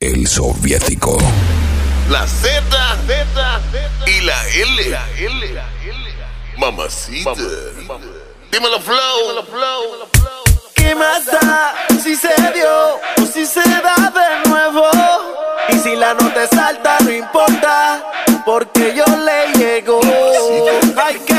El soviético. La Z, Z, y la L. La L. La L. Mamacita. Dímelo, Flow. ¿Qué más da si se dio o si se da de nuevo? Y si la no te salta, no importa, porque yo le llego. Que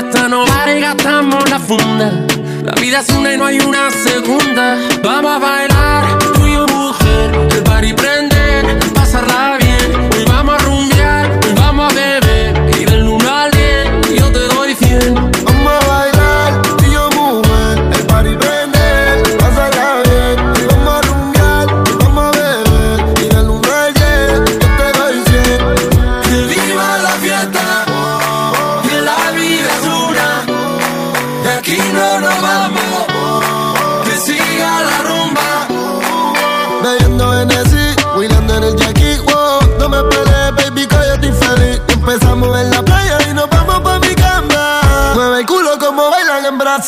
fiesta, no vale, gastamos la funda. La vida es una y no hay una segunda. Vamos a bailar, tú y yo, mujer, el party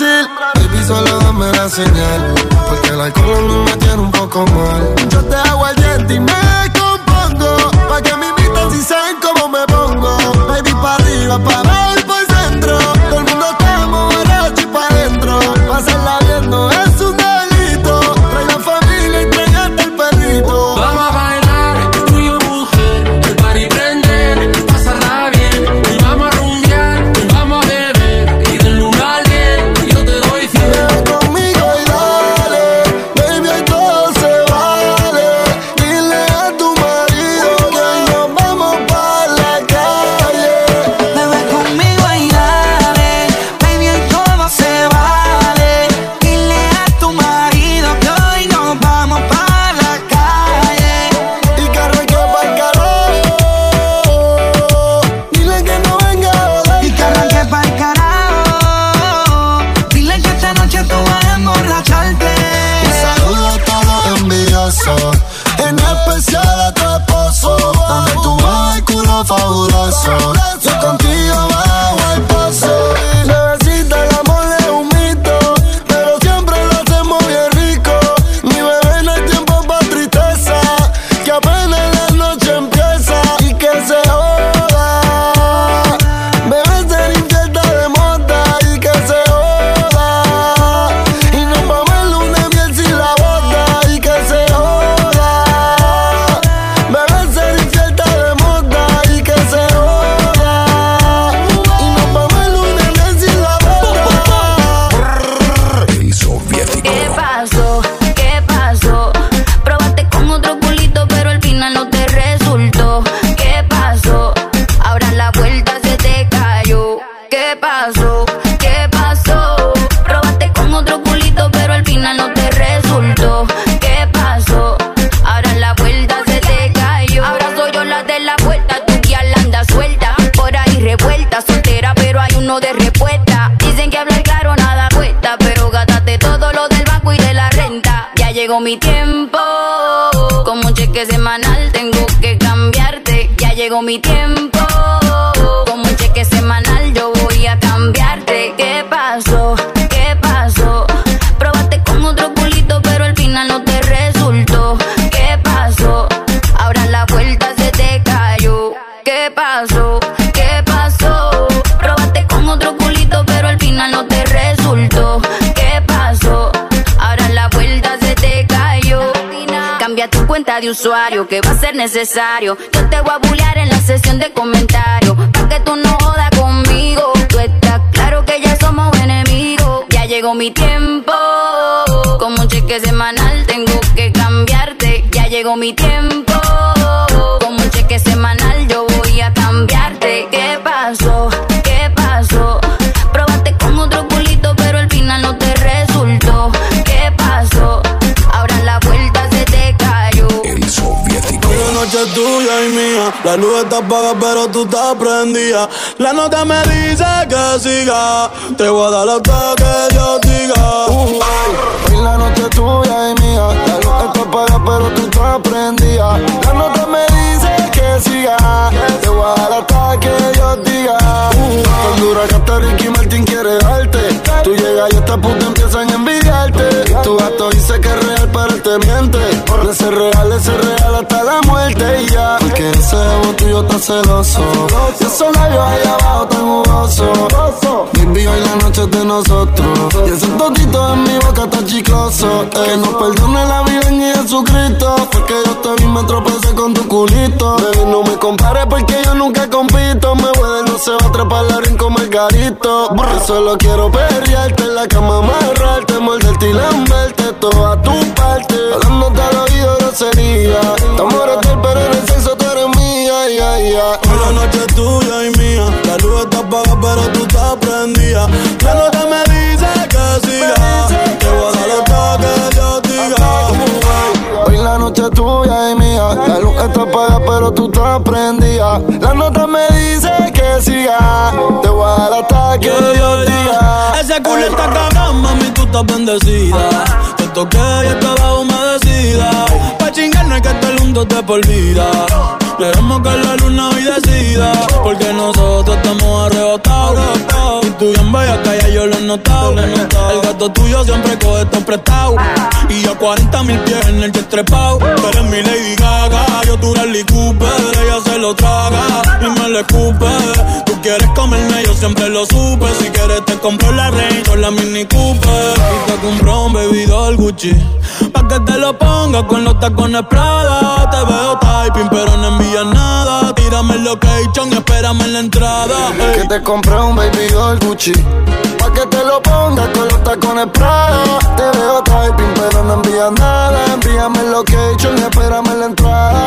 Baby, solo dame la señal. Porque el alcohol me tiene un poco mal. Yo te hago al diente y me compongo. Pa' que me invitan si saben cómo me pongo. Baby, pa' arriba, pa' abajo usuario, que va a ser necesario. Yo te voy a bullear en la sesión de comentarios. Pa' que tú no jodas llegó mi tiempo. Como un cheque semanal tengo que cambiarte. Ya llegó mi tiempo. Como un cheque semanal yo voy a cambiarte. ¿Qué pasó? ¿Qué pasó? Probaste con otro culito, pero al final no te resultó. Tuya y mía. La luz está apagada, pero tú estás prendida. La nota me dice que siga. Te voy a dar la que yo diga. Uh, la noche tuya y mía. La luz está apagada, pero tú estás prendida. La nota me dice que siga. Te voy a dar hasta que yo diga. Uh, tan dura que hasta Ricky Martin quiere darte. Tú llegas y esta puta empiezan a envidiarte. Tu gato dice que es real, pero te miente. De ser real, de ser real hasta la muerte y ya. Porque ese ego tuyo está celoso. Y esos labios ahí abajo tan jugoso. Baby, hoy la noche es de nosotros. Y ese totito en mi boca está chicloso. Que nos perdone la vida en Jesucristo. Porque yo te vi me tropecé con tu culito. Baby, no me compares porque yo nunca compito. Me voy de no se va a trepar la como garito. Yo solo quiero perrearte en la cama, amarrarte, morderte y lamberte toda tu parte. Hablándote al oído grosería. Estamos pero en el sexo tú eres mía, ya, ya. La noche es tuya y mía. La luz está apagada, pero tú estás prendida. La nota me dice que siga. Te voy a dar hasta que yo diga. Hoy la noche es tuya y mía. La luz está apagada, pero tú estás prendida. La nota me dice Te voy a dar hasta que yo diga. Ese culo está cabrón, mami, tú estás bendecida. Te toqué y estaba humedecida. Pa' chingar no hay que estar juntos de por vida. Queremos que la luna hoy decida. Porque nosotros estamos arrebatados. Y tú bien bella que yo lo he notado. El gato tuyo siempre coge tan prestado. Y yo 40 mil pies en el jet trepado. Tú eres mi Lady Gaga. Yo eres Lee Cooper. Ella se lo traga y me le escupe. Tú quieres comerme, yo siempre lo supe. Si quieres te compro la Range o la Mini Cooper. Y te compro un bebidor Gucci. Pa' que te lo pongas con los tacones Prada. Te veo typing, pero no envío nada. Tírame el location espérame en la entrada. Que te compré un baby doll Gucci. Pa' que te lo pongas con los tacones Prada. Te veo typing, pero no envías nada. Envíame el location y espérame en la entrada.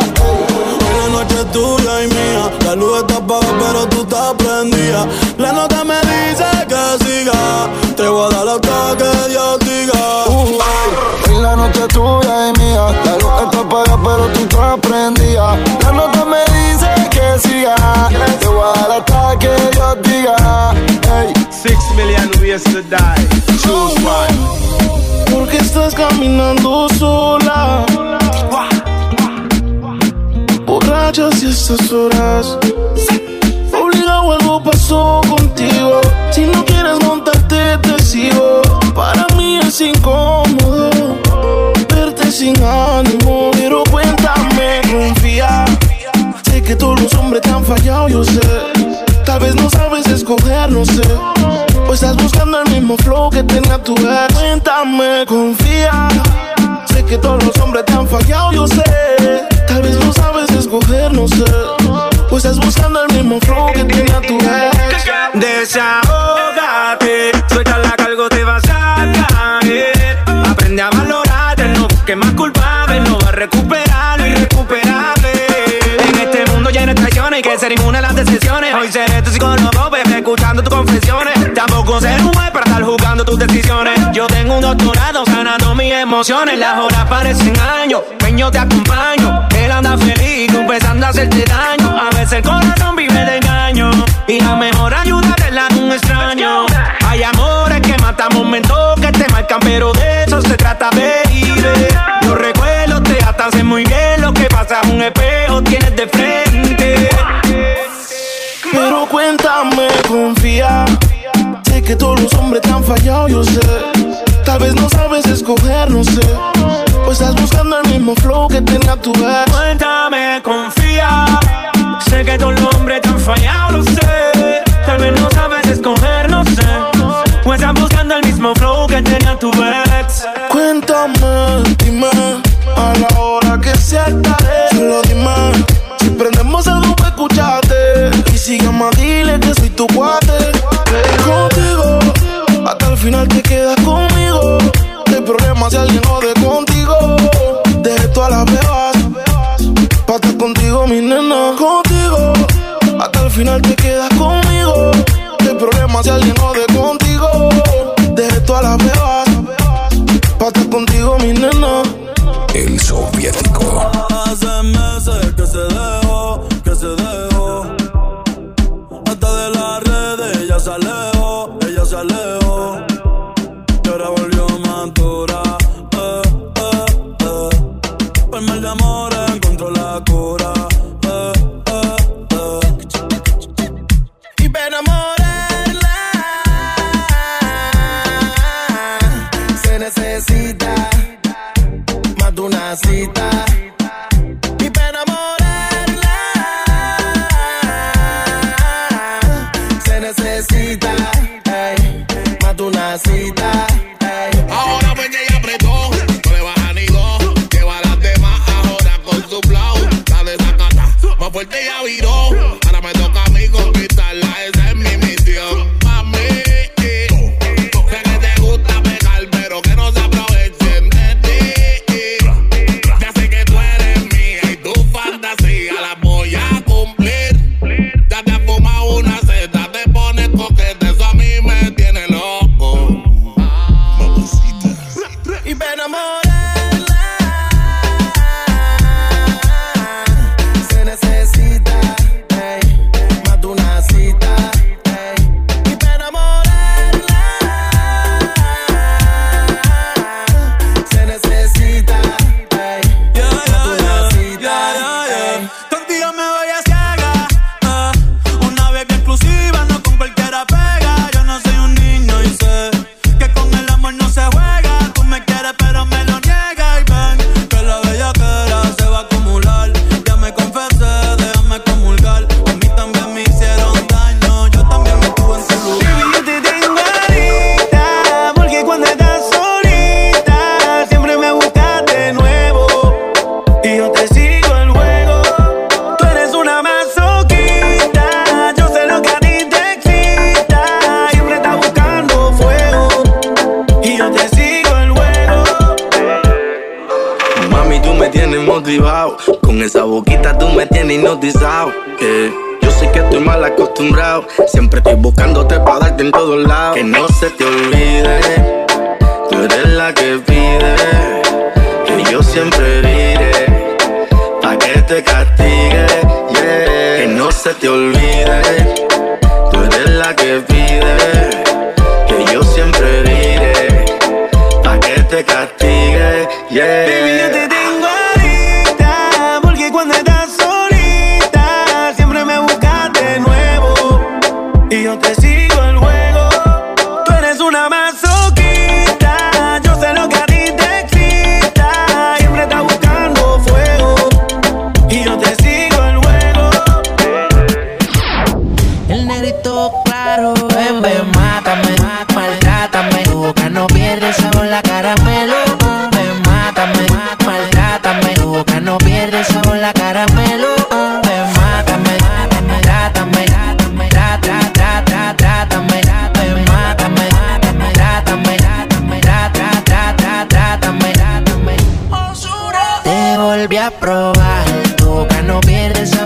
Noche es tuya y mía. La luz está apagada, pero tú estás prendida. La nota me dice que siga. Te voy a dar lo que yo diga. Uh, hoy la noche es tuya y mía. La luz está apagada, pero tú estás prendida. La nota me dice que siga. Estas horas. Obligado algo pasó contigo. Si no quieres montarte, te sigo. Para mí es incómodo verte sin ánimo. Pero cuéntame, confía. Sé que todos los hombres te han fallado, yo sé. Tal vez no sabes escoger, no sé. O estás buscando el mismo flow que tenía tu ex. Cuéntame, confía. Sé que todos los hombres te han fallado, yo sé no sé. Pues estás buscando el mismo flow que tenía tu ex. Desahógate, suelta la cargo, te vas a caer. Aprende a valorarte, no busques más culpable, no va a recuperar irrecuperable. En este mundo ya hay traiciones y que ser inmune a las decisiones. Hoy seré tu psicólogo, bebé, escuchando tus confesiones. Tampoco seré un juez para estar jugando tus decisiones. Yo tengo un doctorado sanando mis emociones. Las horas parecen años, ven te acompaño anda feliz, confesando hacerte daño. A veces el corazón vive de engaño. Y la mejor ayuda es la de un extraño. Hay amores que matan momentos que te marcan, pero de eso se trata, baby. Los recuerdos te hacen muy bien. Lo que pasa es un espejo, tienes de frente. Pero cuéntame, confía. Sé que todos los hombres te han fallado, yo sé. Tal vez no sabes escoger, no sé Estás buscando el mismo flow que tenía tu ex. Cuéntame, confía. Sé que tus hombres te han fallado, lo sé. Tal vez no sabes escoger, no sé. O estás buscando el mismo flow que tenía tu ex. Cuéntame, dime. A la hora que se está en todos lados volví a probar, tu boca no pierde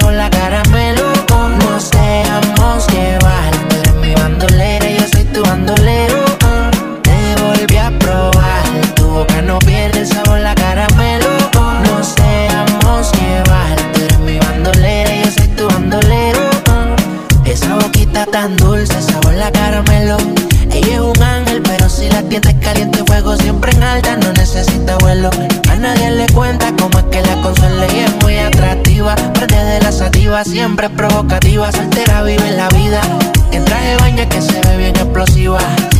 la sativa, siempre provocativa, soltera vive la vida. En traje baño que se ve bien explosiva.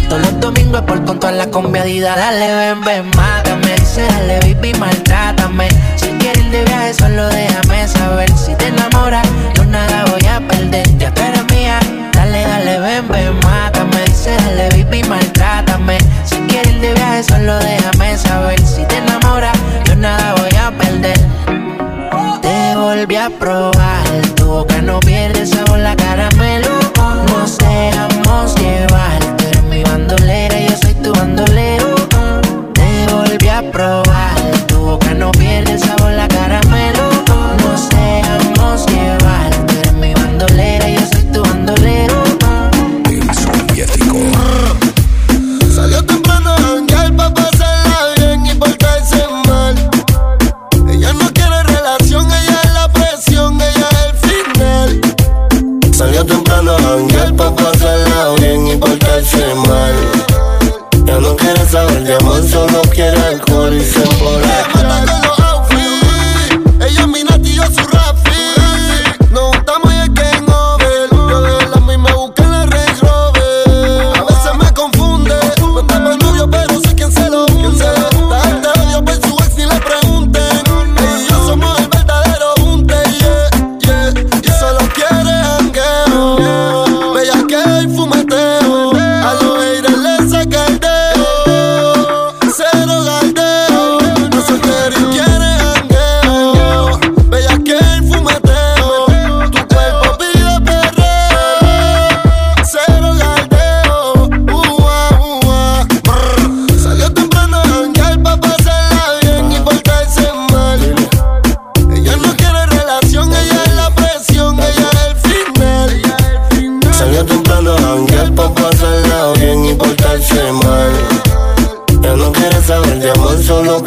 Todos los domingos por con toda la conviadida. Dale, ven, ven, mátame. Dice, dale, baby. Si quieres ir de solo déjame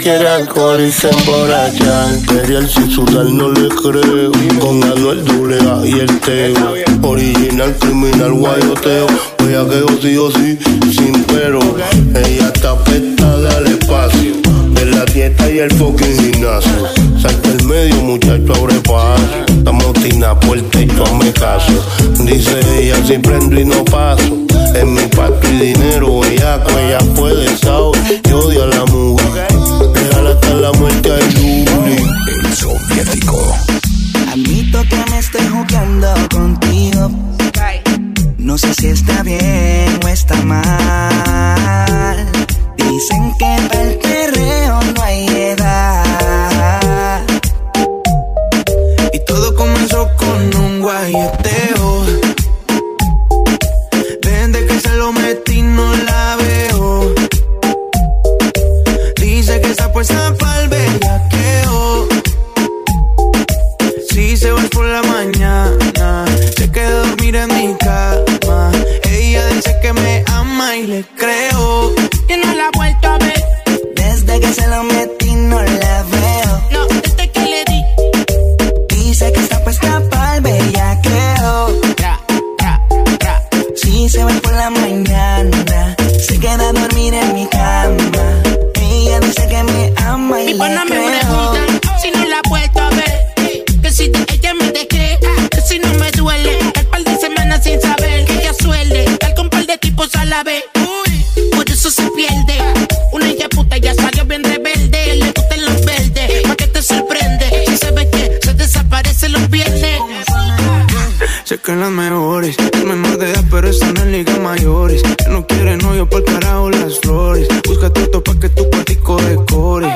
quiere alcohol y se emborrachar. Perial sin sudar no le creo. Con Anuel doble A y el Teo. Original, criminal, guayoteo. Voy a que sí o sí, sin pero. Ella está afectada al espacio. De la dieta y el fucking gimnasio. Salta el medio, muchacho, abre paso. Estamos tina puerta y tú hazme caso. Dice ella, si prendo y no paso. Es mi pato y dinero, ella ella puede saber. Yo odio a la mujer. Admito que me estoy jugando contigo. No sé si está bien o está mal. Dicen que mañana, se queda a dormir en mi cama. Ella dice que me ama y Mi le me creo. preguntan si no la vuelto a ver. Que si ella me dejé, que si no me duele. El par de semanas sin saber que ella suele. Tal con par de tipos a la vez. Uy, por eso se pierde. Sé que las mejores es menor de edad, pero están en ligas mayores. Que no quiere novio por carajo las flores. Búscate otro pa' que tu cuartico decore.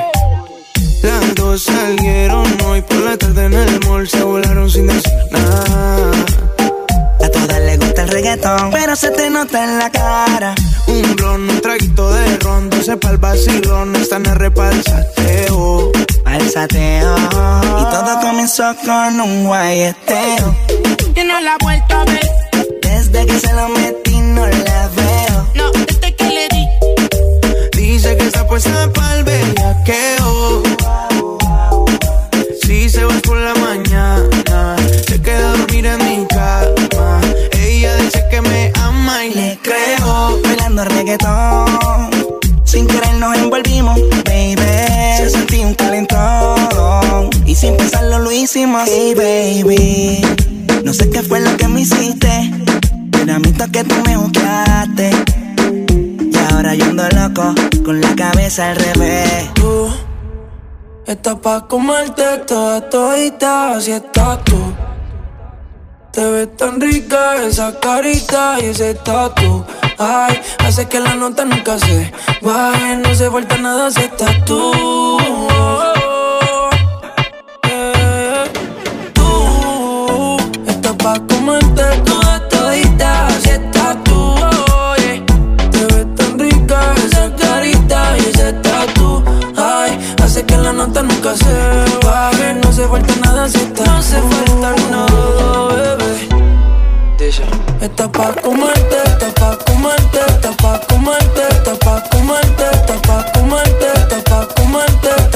Las dos salieron hoy por la tarde en el mall, se volaron sin decir nada. A todas les gusta el reggaetón, pero se te nota en la cara. Un blon, un traguito de ron, doce pa'l vacilón, están en repalsateo. Al sateo. Y todo comenzó con un guayeteo. Y no la he vuelto a ver, Desde que se lo metí no la veo. no, desde que le di. Dice que está puesta pa'l bellaqueo. Si se va por la mañana, se queda a dormir en mi cama. Ella dice que me reggaetón. Sin querer nos envolvimos, baby. Se sentí un calentón. Y sin pensarlo lo hicimos. Hey, baby. No sé qué fue lo que me hiciste. Pero a mí que tú me buscaste. Y ahora yo ando loco, con la cabeza al revés. Tú estás pa' comerte toda todita, así estás tú. Te ves tan rica esa carita y ese tatu. Ay, hace que la nota nunca se baje. No se falta nada si estás tú. Pa' comerte toda todita. Si estás tú, oye. Te ves tan rica esa carita y ese tatu. Ay, hace que la nota nunca se baje. No se falta nada si estás No se falta nada, bebé. Está pa' comerte, está pa' comerte, está pa' comerte, está pa' comerte, está pa' comerte, está pa' comerte, está pa' comerte,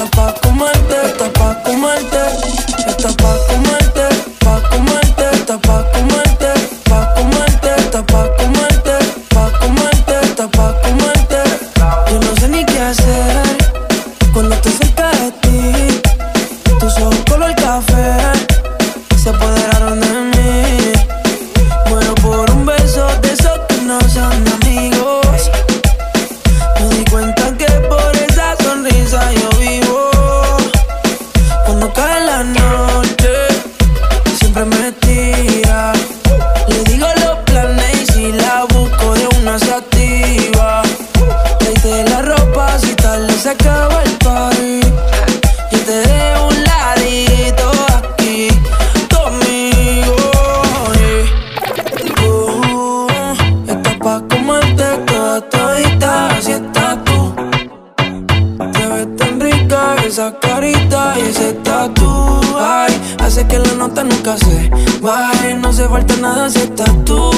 carita y ese tatu. Ay, hace que la nota nunca se baje. No se falta nada si estás tú.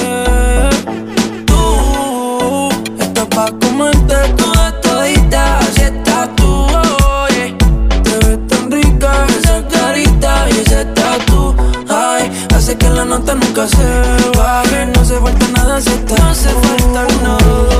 Eh, Tú estás pa' comerte toda todita, estás tú. oye. Te ves tan rica esa carita y ese tatu. Ay, hace que la nota nunca se baje. No se falta nada si estás No se falta nada,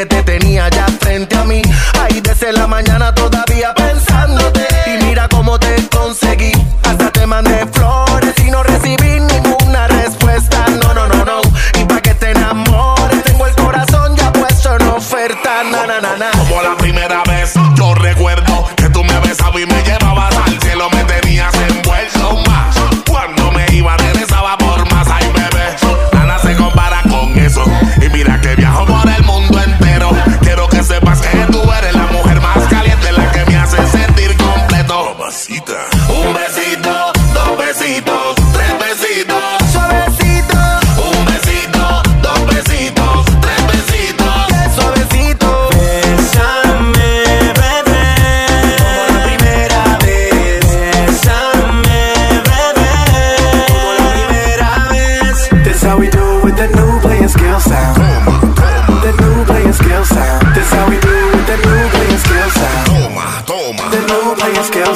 que te tenía ya frente a mí. Ay, desde la mañana todo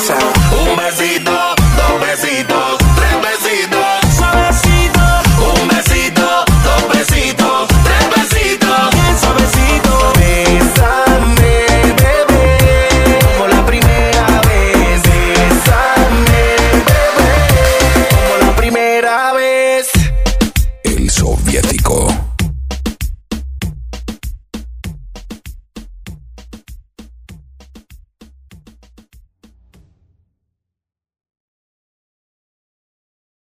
found.